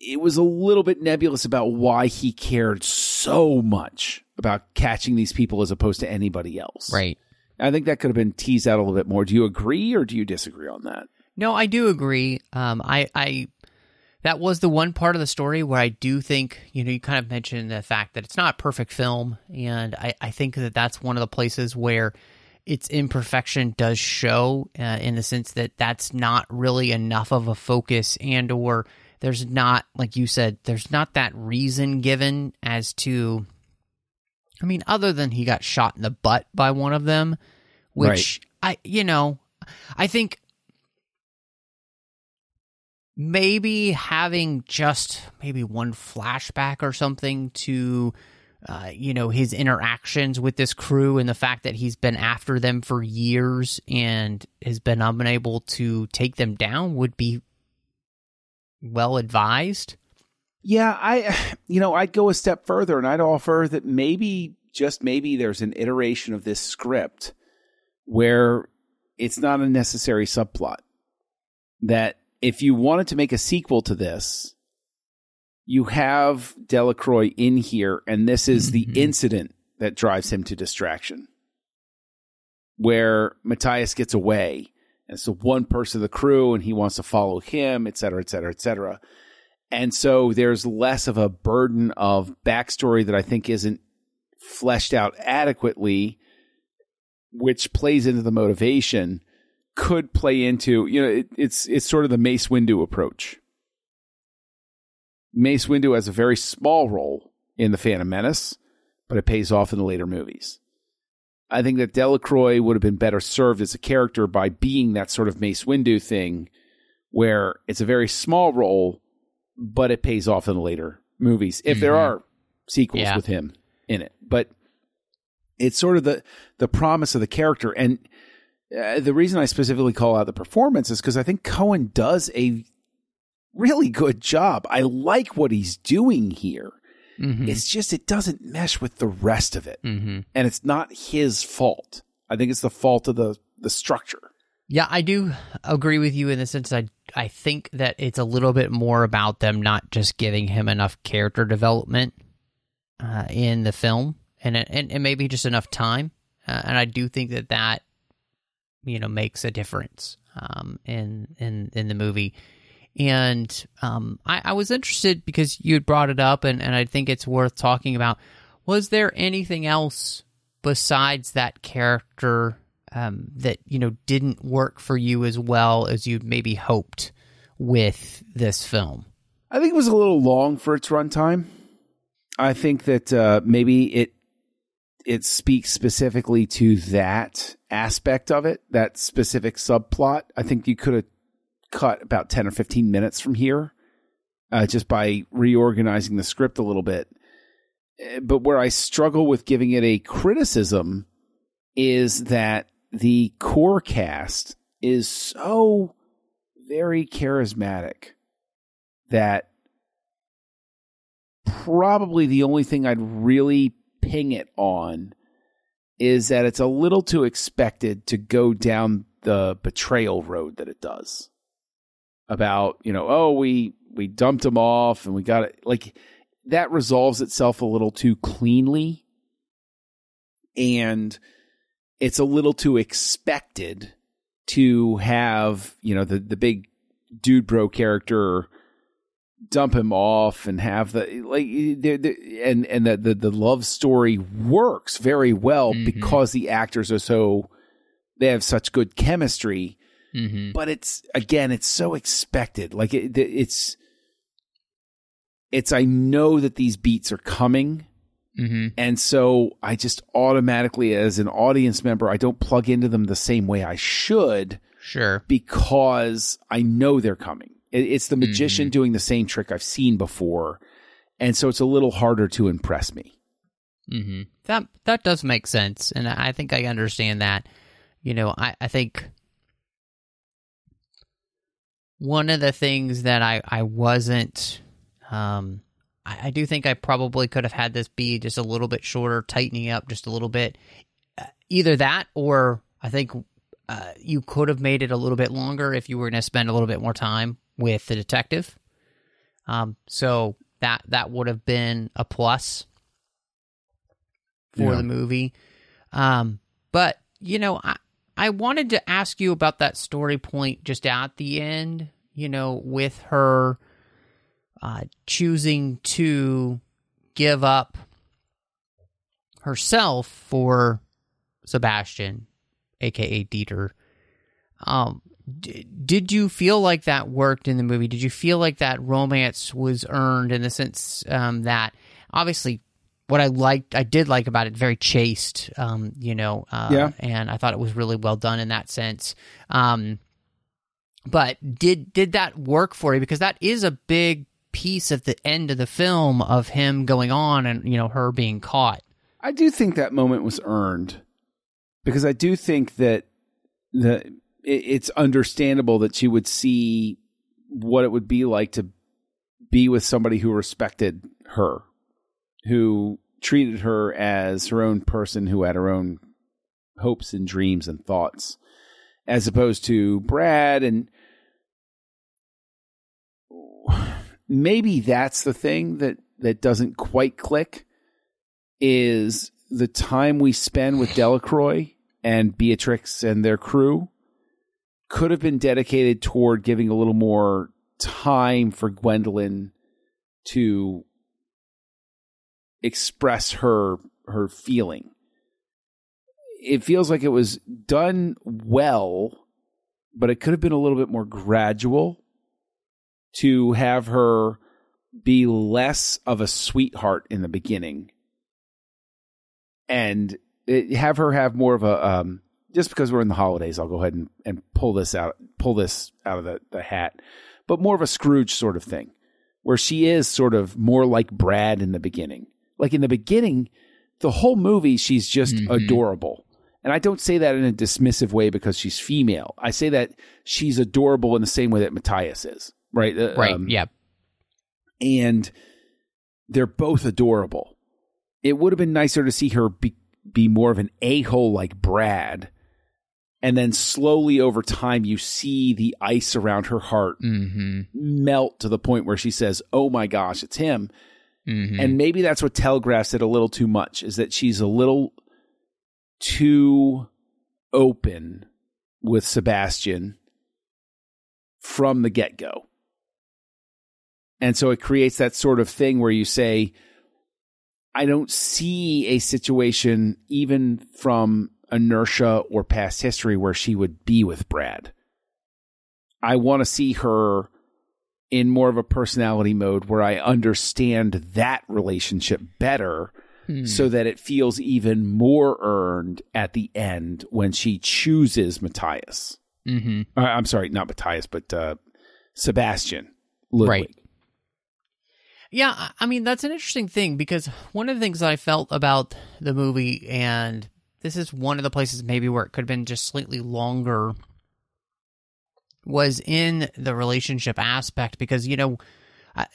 it was a little bit nebulous about why he cared so much about catching these people as opposed to anybody else. Right. I think that could have been teased out a little bit more. Do you agree or do you disagree on that? No, I do agree. Um, I, I, that was the one part of the story where I do think, you know, you kind of mentioned the fact that it's not a perfect film, and I, I think that that's one of the places where its imperfection does show, uh, in the sense that that's not really enough of a focus, and or there's not, like you said, there's not that reason given as to. I mean, other than he got shot in the butt by one of them, which I, you know, I think maybe having just maybe one flashback or something to uh, you know his interactions with this crew and the fact that he's been after them for years and has been unable to take them down would be well advised. Yeah, I, <sighs> you know, I'd go a step further and I'd offer that maybe, just maybe, there's an iteration of this script where it's not a necessary subplot. That if you wanted to make a sequel to this, you have Delacroix in here, and this is the mm-hmm. incident that drives him to distraction. Where Matthias gets away, and so one person of the crew, and he wants to follow him, et cetera, et cetera, et cetera. And so there's less of a burden of backstory that I think isn't fleshed out adequately, which plays into the motivation, could play into, you know, it, it's it's sort of the Mace Windu approach. Mace Windu has a very small role in the Phantom Menace, but it pays off in the later movies. I think that Delacroix would have been better served as a character by being that sort of Mace Windu thing, where it's a very small role, but it pays off in the later movies if there Mhm. are sequels Yeah. with him in it. But it's sort of the the promise of the character, and uh, the reason I specifically call out the performance is because I think Cohen does a really good job. I like what he's doing here. Mhm. It's just it doesn't mesh with the rest of it, Mhm. and it's not his fault. I think it's the fault of the the structure. Yeah, I do agree with you in the sense I I think that it's a little bit more about them not just giving him enough character development uh, in the film, and and, and maybe just enough time. Uh, and I do think that that you know makes a difference um, in in in the movie. And um, I, I was interested because you had brought it up, and, and I think it's worth talking about. Was there anything else besides that character um, that you know didn't work for you as well as you'd maybe hoped with this film? I think it was a little long for its runtime. I think that uh, maybe it it speaks specifically to that aspect of it, that specific subplot. I think you could have cut about ten or fifteen minutes from here, uh, just by reorganizing the script a little bit. Uh, But where I struggle with giving it a criticism is that the core cast is so very charismatic that probably the only thing I'd really ping it on is that it's a little too expected to go down the betrayal road that it does. About, you know, oh, we we dumped him off and we got it like that resolves itself a little too cleanly and it's a little too expected to have, you know, the the big dude bro character dump him off and have the like the, the, and and the, the the love story works very well Mhm. because the actors are so they have such good chemistry Mm-hmm. but it's again it's so expected like it, it's it's i know that these beats are coming Mm-hmm. and so i just automatically as an audience member i don't plug into them the same way i should Sure. because I know they're coming. It, it's the magician Mhm. doing the same trick I've seen before, and so it's a little harder to impress me. Mm-hmm. That that does make sense, and I think I understand that. You know, I, I think one of the things that I I wasn't, um, I, I do think I probably could have had this be just a little bit shorter, tightening up just a little bit. Uh, either that, or I think uh, you could have made it a little bit longer if you were going to spend a little bit more time with the detective. Um, so that that would have been a plus for Yeah. the movie. Um, but you know, I I wanted to ask you about that story point just at the end. You know, with her uh, choosing to give up herself for Sebastian, aka Dieter. Um, d- did you feel like that worked in the movie? Did you feel like that romance was earned in the sense um, that obviously what I liked, I did like about it, very chaste, um, you know, uh, Yeah. and I thought it was really well done in that sense. Um, but did did that work for you? Because that is a big piece of the end of the film of him going on and you know her being caught. I do think that moment was earned because I do think that the it's understandable that she would see what it would be like to be with somebody who respected her, who treated her as her own person, who had her own hopes and dreams and thoughts, as opposed to Brad. And maybe that's the thing that that doesn't quite click is the time we spend with Delacroix and Beatrix and their crew could have been dedicated toward giving a little more time for Gwendolyn to express her her feeling. It feels like it was done well, but it could have been a little bit more gradual to have her be less of a sweetheart in the beginning and it, have her have more of a um, just because we're in the holidays i'll go ahead and, and pull this out pull this out of the, the hat but more of a scrooge sort of thing where she is sort of more like brad in the beginning like in the beginning the whole movie she's just Mhm. adorable and i don't say that in a dismissive way because she's female i say that she's adorable in the same way that matthias is right? Uh, Right. um, yeah. and they're both adorable. It would have been nicer to see her be, be more of an a hole like Brad, and then slowly over time you see the ice around her heart Mm-hmm. melt to the point where she says, "Oh my gosh, it's him." Mm-hmm. And maybe that's what telegraphs it a little too much is that she's a little too open with Sebastian from the get go. And so it creates that sort of thing where you say, I don't see a situation, even from inertia or past history, where she would be with Brad. I want to see her in more of a personality mode where I understand that relationship better Hmm. so that it feels even more earned at the end when she chooses Matthias. mm-hmm. Uh, I'm sorry, not Matthias, but uh, Sebastian. Ludwig. Right. Yeah, I- I mean that's an interesting thing because one of the things that I felt about the movie, and this is one of the places maybe where it could have been just slightly longer, was in the relationship aspect because you know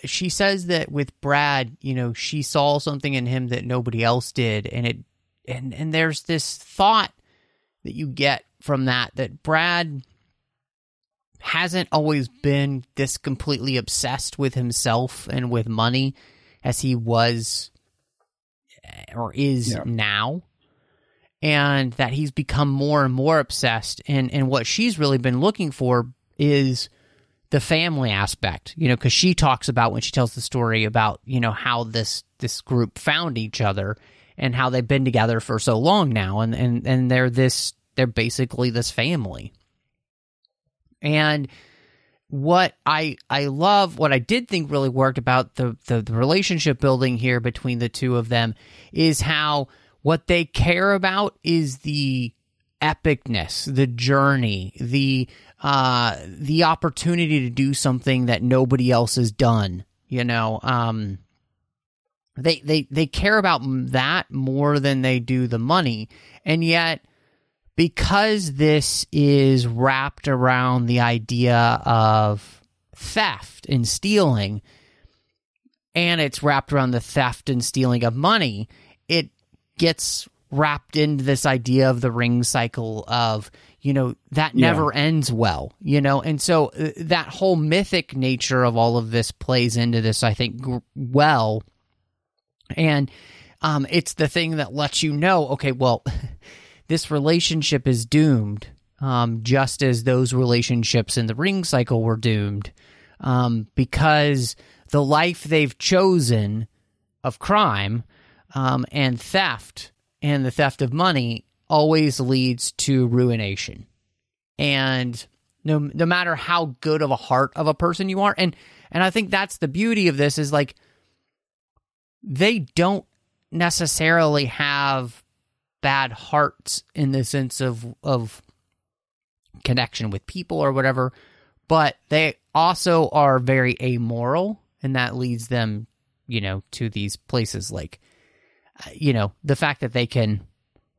she says that with Brad, you know, she saw something in him that nobody else did, and it and and there's this thought that you get from that that Brad hasn't always been this completely obsessed with himself and with money as he was eh, or is Yeah. now and that he's become more and more obsessed. And and what she's really been looking for is the family aspect you know because she talks about when she tells the story about you know how this this group found each other and how they've been together for so long now. And and and they're this they're basically this family. And what I I love, what I did think really worked about the, the the relationship building here between the two of them is how what they care about is the epicness, the journey, the uh the opportunity to do something that nobody else has done. You know, um, they they they care about that more than they do the money, and yet because this is wrapped around the idea of theft and stealing, and it's wrapped around the theft and stealing of money, it gets wrapped into this idea of the ring cycle of, you know, that Yeah. never ends well, you know? And so uh, that whole mythic nature of all of this plays into this, I think, gr- well. And um, it's the thing that lets you know, okay, well, <laughs> this relationship is doomed, um, just as those relationships in the ring cycle were doomed, um, because the life they've chosen of crime um, and theft and the theft of money always leads to ruination. And no, no matter how good of a heart of a person you are, and and I think that's the beauty of this is like they don't necessarily have bad hearts in the sense of of connection with people or whatever, but they also are very amoral, and that leads them, you know, to these places like, you know, the fact that they can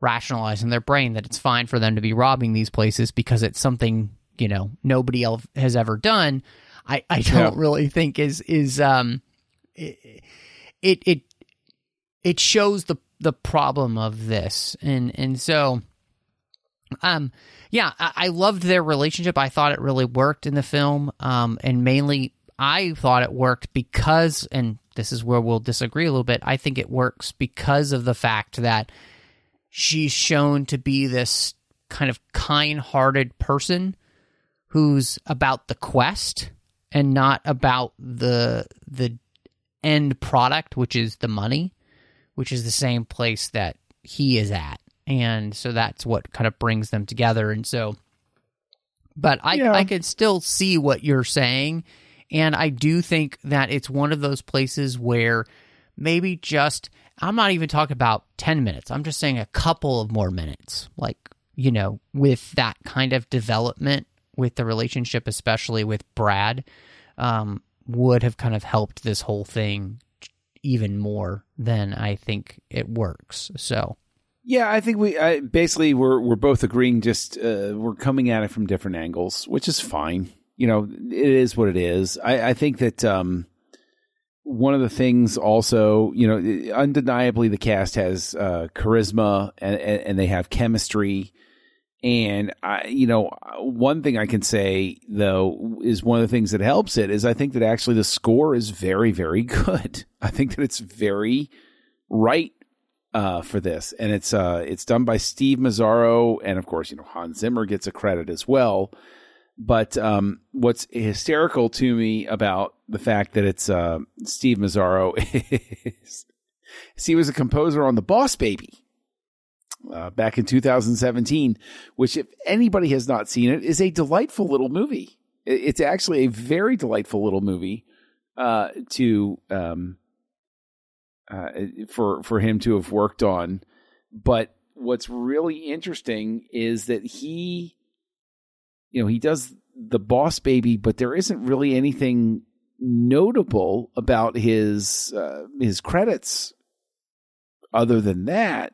rationalize in their brain that it's fine for them to be robbing these places because it's something you know nobody else has ever done. I I don't Yeah. really think is is um it it it, it shows the the problem of this and and so um yeah I, I loved their relationship i thought it really worked in the film um and mainly i thought it worked because and this is where we'll disagree a little bit i think it works because of the fact that she's shown to be this kind of kind-hearted person who's about the quest and not about the the end product which is the money which is the same place that he is at. And so that's what kind of brings them together. And so, but I, Yeah. I can still see what you're saying. And I do think that it's one of those places where maybe just, I'm not even talking about 10 minutes. I'm just saying a couple of more minutes, like, you know, with that kind of development with the relationship, especially with Brad, um, would have kind of helped this whole thing even more than I think it works. So, Yeah, I think we I, basically we're we're both agreeing. Just uh, we're coming at it from different angles, which is fine. You know, it is what it is. I, I think that um, one of the things also, you know, undeniably the cast has uh, charisma and, and they have chemistry. And I, you know, one thing I can say though is one of the things that helps it is I think that actually the score is very, very <laughs> good. I think that it's very right uh, for this, and it's uh, it's done by Steve Mazzaro, and of course, you know Hans Zimmer gets a credit as well. But um, what's hysterical to me about the fact that it's uh, Steve Mazzaro is, <laughs> is he was a composer on The Boss Baby uh, back in 2017, which, if anybody has not seen it, is a delightful little movie. It's actually a very delightful little movie uh, to um, uh, for for him to have worked on. But what's really interesting is that he you know, he does the boss baby, but there isn't really anything notable about his uh, his credits other than that.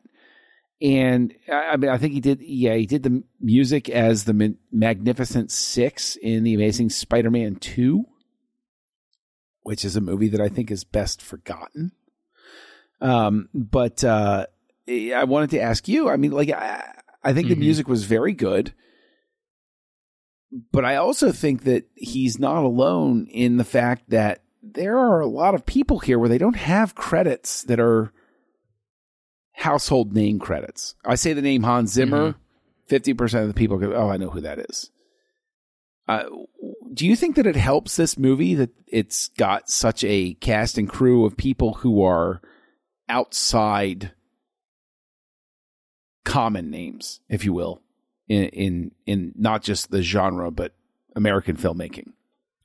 And I mean, I think he did. Yeah, he did the music as the Magnificent Six in the Amazing Spider-Man Two, which is a movie that I think is best forgotten. Um, but uh, I wanted to ask you. I mean, like, I, I think mm-hmm. the music was very good but I also think that he's not alone in the fact that there are a lot of people here where they don't have credits that are household name credits. I say the name Hans Zimmer, mm-hmm. 50 percent of the people go, "Oh, I know who that is." Uh, do you think that it helps this movie that it's got such a cast and crew of people who are outside common names, if you will? In in, in not just the genre but American filmmaking.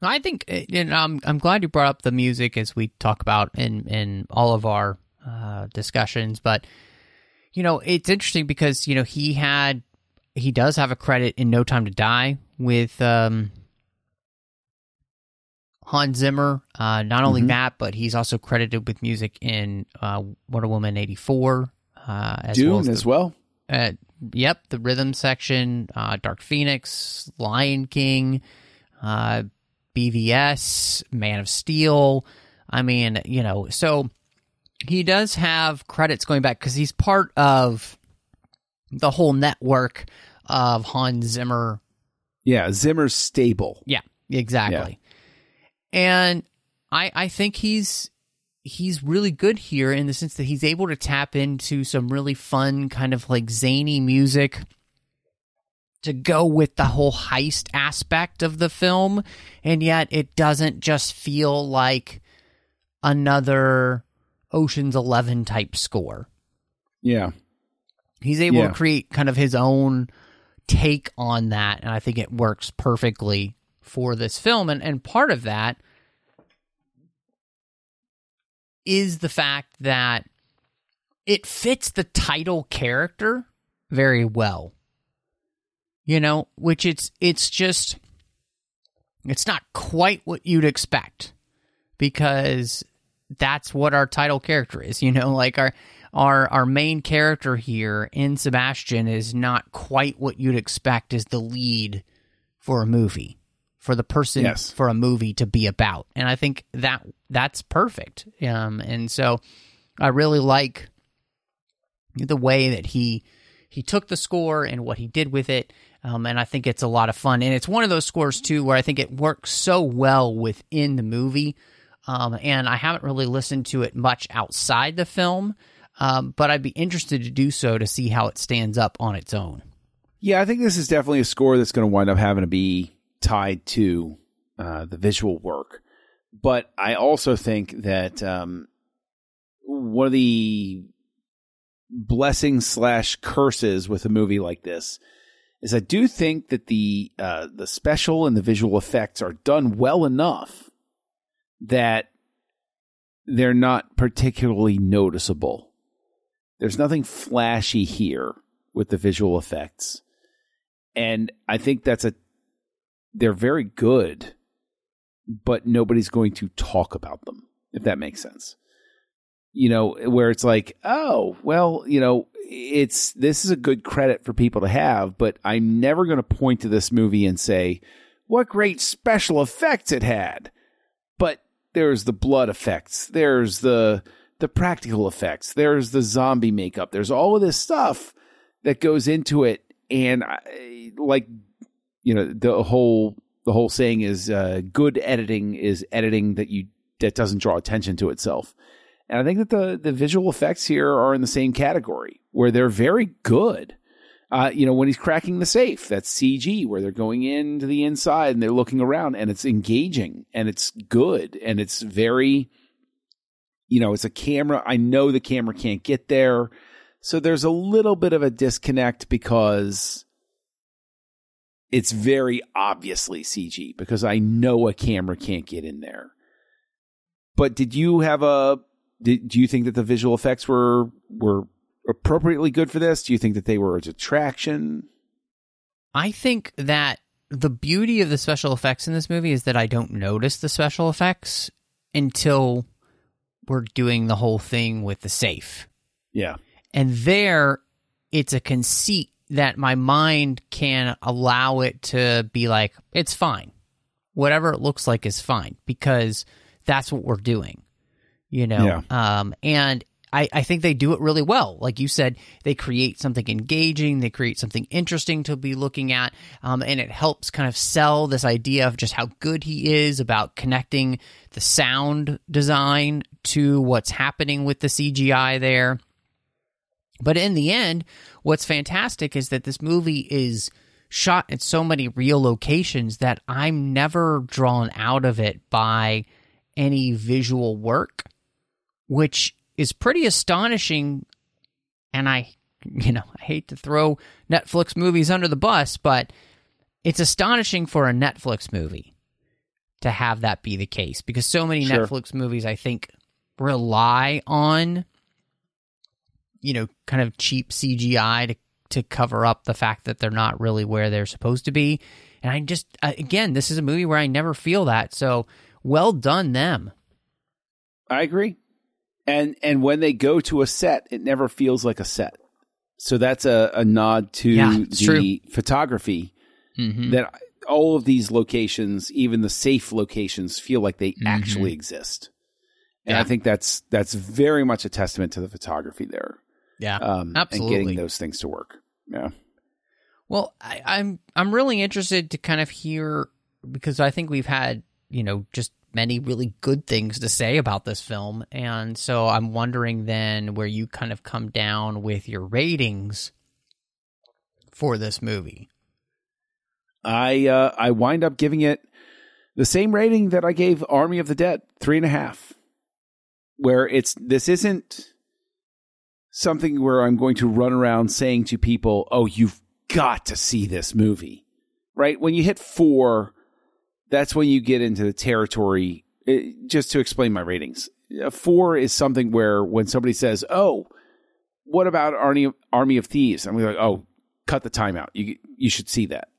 I think, and I'm I'm glad you brought up the music as we talk about in in all of our uh, discussions. But you know, it's interesting because you know he had he does have a credit in No Time to Die with um, Hans Zimmer. Uh, not only mm-hmm. that, but he's also credited with music in uh, Wonder Woman eighty four. Uh, as Dune well as, the, as well. Uh, yep, the rhythm section, uh, Dark Phoenix, Lion King, uh, BVS, Man of Steel. I mean, you know, so he does have credits going back because he's part of the whole network of Hans Zimmer. Yeah, Zimmer's stable. Yeah, exactly. Yeah. And I I think he's he's really good here in the sense that he's able to tap into some really fun kind of like zany music to go with the whole heist aspect of the film and yet it doesn't just feel like another Ocean's 11 type score. Yeah. He's able yeah. to create kind of his own take on that and I think it works perfectly for this film and and part of that is the fact that it fits the title character very well. You know, which it's it's just it's not quite what you'd expect because that's what our title character is, you know, <laughs> like our our our main character here in Sebastian is not quite what you'd expect as the lead for a movie for the person yes. for a movie to be about. And I think that that's perfect. Um, and so I really like the way that he he took the score and what he did with it. Um, and I think it's a lot of fun. And it's one of those scores too where I think it works so well within the movie. Um, and I haven't really listened to it much outside the film, um, but I'd be interested to do so to see how it stands up on its own. Yeah, I think this is definitely a score that's going to wind up having to be tied to uh, the visual work. But I also think that um, one of the blessings slash curses with a movie like this is I do think that the uh, the special and the visual effects are done well enough that they're not particularly noticeable. There's nothing flashy here with the visual effects. And I think that's a they're very good, but nobody's going to talk about them, if that makes sense. You know, where it's like, oh, well, you know, it's this is a good credit for people to have, but I'm never going to point to this movie and say, what great special effects it had. But there's the blood effects, there's the the practical effects, there's the zombie makeup, there's all of this stuff that goes into it, and I, like you know the whole the whole saying is uh, good editing is editing that you that doesn't draw attention to itself. And I think that the the visual effects here are in the same category where they're very good. Uh, you know, when he's cracking the safe, that's CG, where they're going into the inside and they're looking around and it's engaging and it's good and it's very, you know, it's a camera. I know the camera can't get there. So there's a little bit of a disconnect because it's very obviously CG because I know a camera can't get in there. But did you have a did, do you think that the visual effects were were appropriately good for this? Do you think that they were a detraction? I think that the beauty of the special effects in this movie is that I don't notice the special effects until we're doing the whole thing with the safe. Yeah. And there, it's a conceit that my mind can allow it to be like, it's fine. Whatever it looks like is fine because that's what we're doing, you know? Yeah. Um, and I, I think they do it really well. Like you said, they create something engaging, they create something interesting to be looking at, um, and it helps kind of sell this idea of just how good he is about connecting the sound design to what's happening with the CGI there. But in the end, what's fantastic is that this movie is shot at so many real locations that I'm never drawn out of it by any visual work, which is pretty astonishing. And I, you know, I hate to throw Netflix movies under the bus, but it's astonishing for a Netflix movie to have that be the case because so many Sure. Netflix movies, I think, rely on you know, kind of cheap CGI to to cover up the fact that they're not really where they're supposed to be. And I just uh, again, this is a movie where I never feel that. So well done them. I agree. And and when they go to a set, it never feels like a set. So that's a, a nod to Yeah, the photography Mm-hmm. that all of these locations, even the safe locations, feel like they Mhm. actually exist. And Yeah. I think that's that's very much a testament to the photography there. Yeah. Um, Absolutely. And getting those things to work. Yeah. Well, I, I'm I'm really interested to kind of hear because I think we've had you know just many really good things to say about this film, and so I'm wondering then where you kind of come down with your ratings for this movie. I uh, I wind up giving it the same rating that I gave Army of the Dead, three and a half. Where it's this isn't something where I'm going to run around saying to people, "Oh, you've got to see this movie." Right? When you hit four, that's when you get into the territory. eh, just to explain my ratings, four is something where when somebody says, "Oh, what about Army Army of Thieves?" I'm like, "Oh, cut the time out. You you should see that."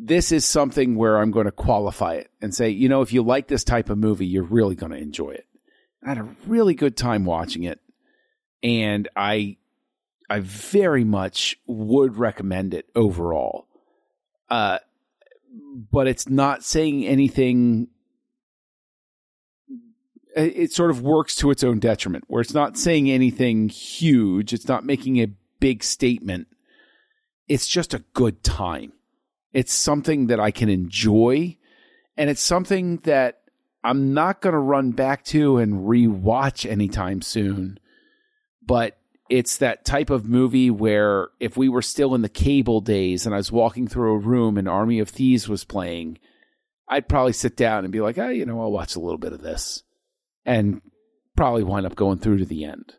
this is something where I'm going to qualify it and say, you know, if you like this type of movie, you're really going to enjoy it. I had a really good time watching it, and I, I very much would recommend it overall. Uh, but it's not saying anything. It sort of works to its own detriment, where it's not saying anything huge. It's not making a big statement. It's just a good time it's something that I can enjoy, and it's something that I'm not going to run back to and rewatch anytime soon. But it's that type of movie where if we were still in the cable days and I was walking through a room and Army of Thieves was playing, I'd probably sit down and be like, oh, you know, I'll watch a little bit of this and probably wind up going through to the end,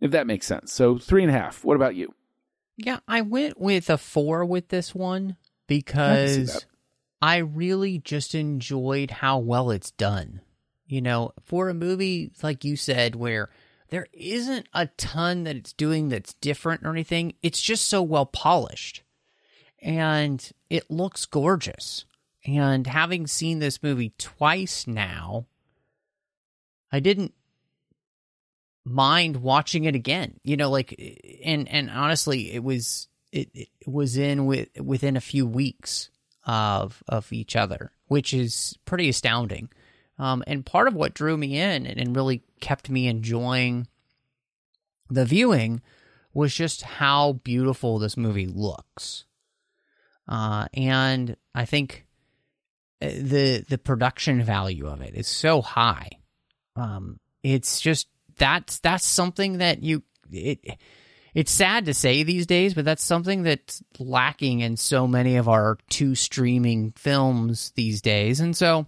if that makes sense. So, three and a half. What about you? Yeah, I went with a four with this one because that. I really just enjoyed how well it's done. You know, for a movie like you said, where there isn't a ton that it's doing that's different or anything, it's just so well polished and it looks gorgeous. And having seen this movie twice now, I didn't mind watching it again. You know, like and and honestly, it was it, it was in with within a few weeks of of each other, which is pretty astounding. Um, and part of what drew me in and, and really kept me enjoying the viewing was just how beautiful this movie looks. Uh, and I think uh, the the production value of it is so high. Um, it's just that's that's something that you it it's sad to say these days, but that's something that's lacking in so many of our two streaming films these days. And so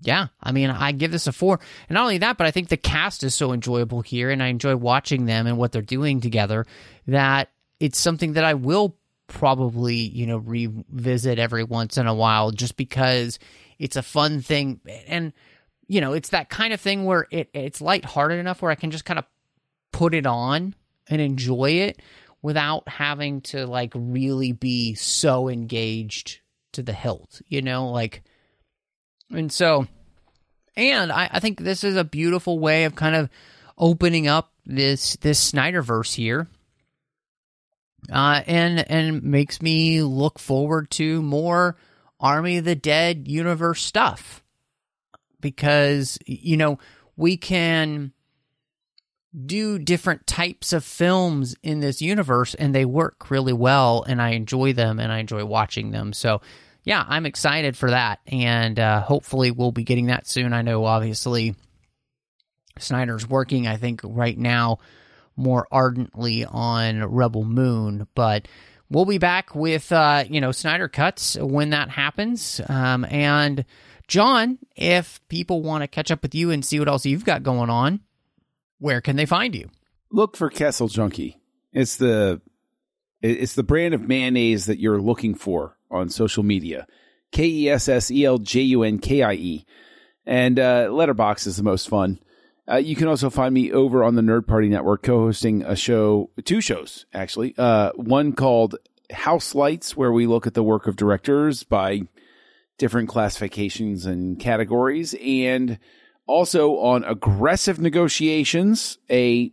yeah, I mean, I give this a four. And not only that, but I think the cast is so enjoyable here, and I enjoy watching them and what they're doing together that it's something that I will probably, you know, revisit every once in a while just because it's a fun thing. And, you know, it's that kind of thing where it, it's lighthearted enough where I can just kind of put it on and enjoy it without having to, like, really be so engaged to the hilt, you know? Like, and so, and I, I think this is a beautiful way of kind of opening up this this Snyderverse here, uh, and and makes me look forward to more Army of the Dead universe stuff because you know we can do different types of films in this universe and they work really well and I enjoy them and I enjoy watching them. So yeah, I'm excited for that, and uh, hopefully we'll be getting that soon. I know, obviously, Snyder's working. I think right now more ardently on Rebel Moon, but we'll be back with uh, you know Snyder cuts when that happens. Um, and John, if people want to catch up with you and see what else you've got going on, where can they find you? Look for Kessel Junkie. It's the it's the brand of mayonnaise that you're looking for on social media. K E S S E L J U N K I E. And uh, Letterboxd is the most fun. Uh, you can also find me over on the Nerd Party Network co-hosting a show, two shows actually. Uh, one called House Lights, where we look at the work of directors by different classifications and categories, and also on Aggressive Negotiations, a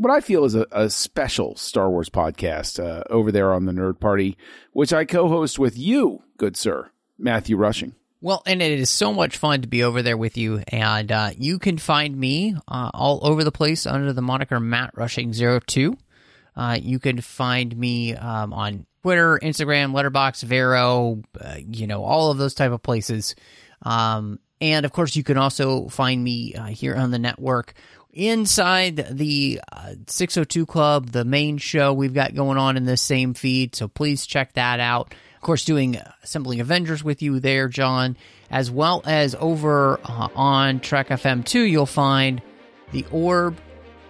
what I feel is a, a special Star Wars podcast uh, over there on the Nerd Party, which I co-host with you, good sir, Matthew Rushing. Well, and it is so much fun to be over there with you, and uh, you can find me uh, all over the place under the moniker Matt Rushing 2 uh, you can find me um, on Twitter, Instagram, Letterboxd, Vero, uh, you know, all of those type of places. Um, and of course, you can also find me uh, here on the network inside the uh, 602 Club, the main show we've got going on in this same feed. So please check that out. Of course, doing Assembling Avengers with you there, John, as well as over uh, on Trek FM 2, you'll find The Orb,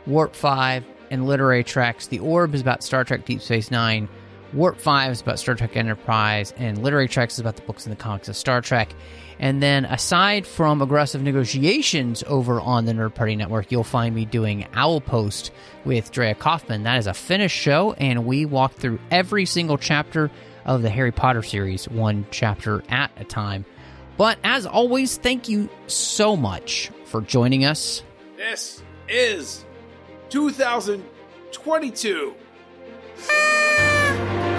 Warp 5, and Literary Treks. The Orb is about Star Trek Deep Space Nine. Warp 5 is about Star Trek Enterprise, and Literary Treks is about the books and the comics of Star Trek. And then aside from aggressive negotiations over on the Nerd Party Network, you'll find me doing Owl Post with Drea Kaufman. That is a finished show, and we walk through every single chapter of the Harry Potter series, one chapter at a time. But as always, thank you so much for joining us. This is 2022. <laughs>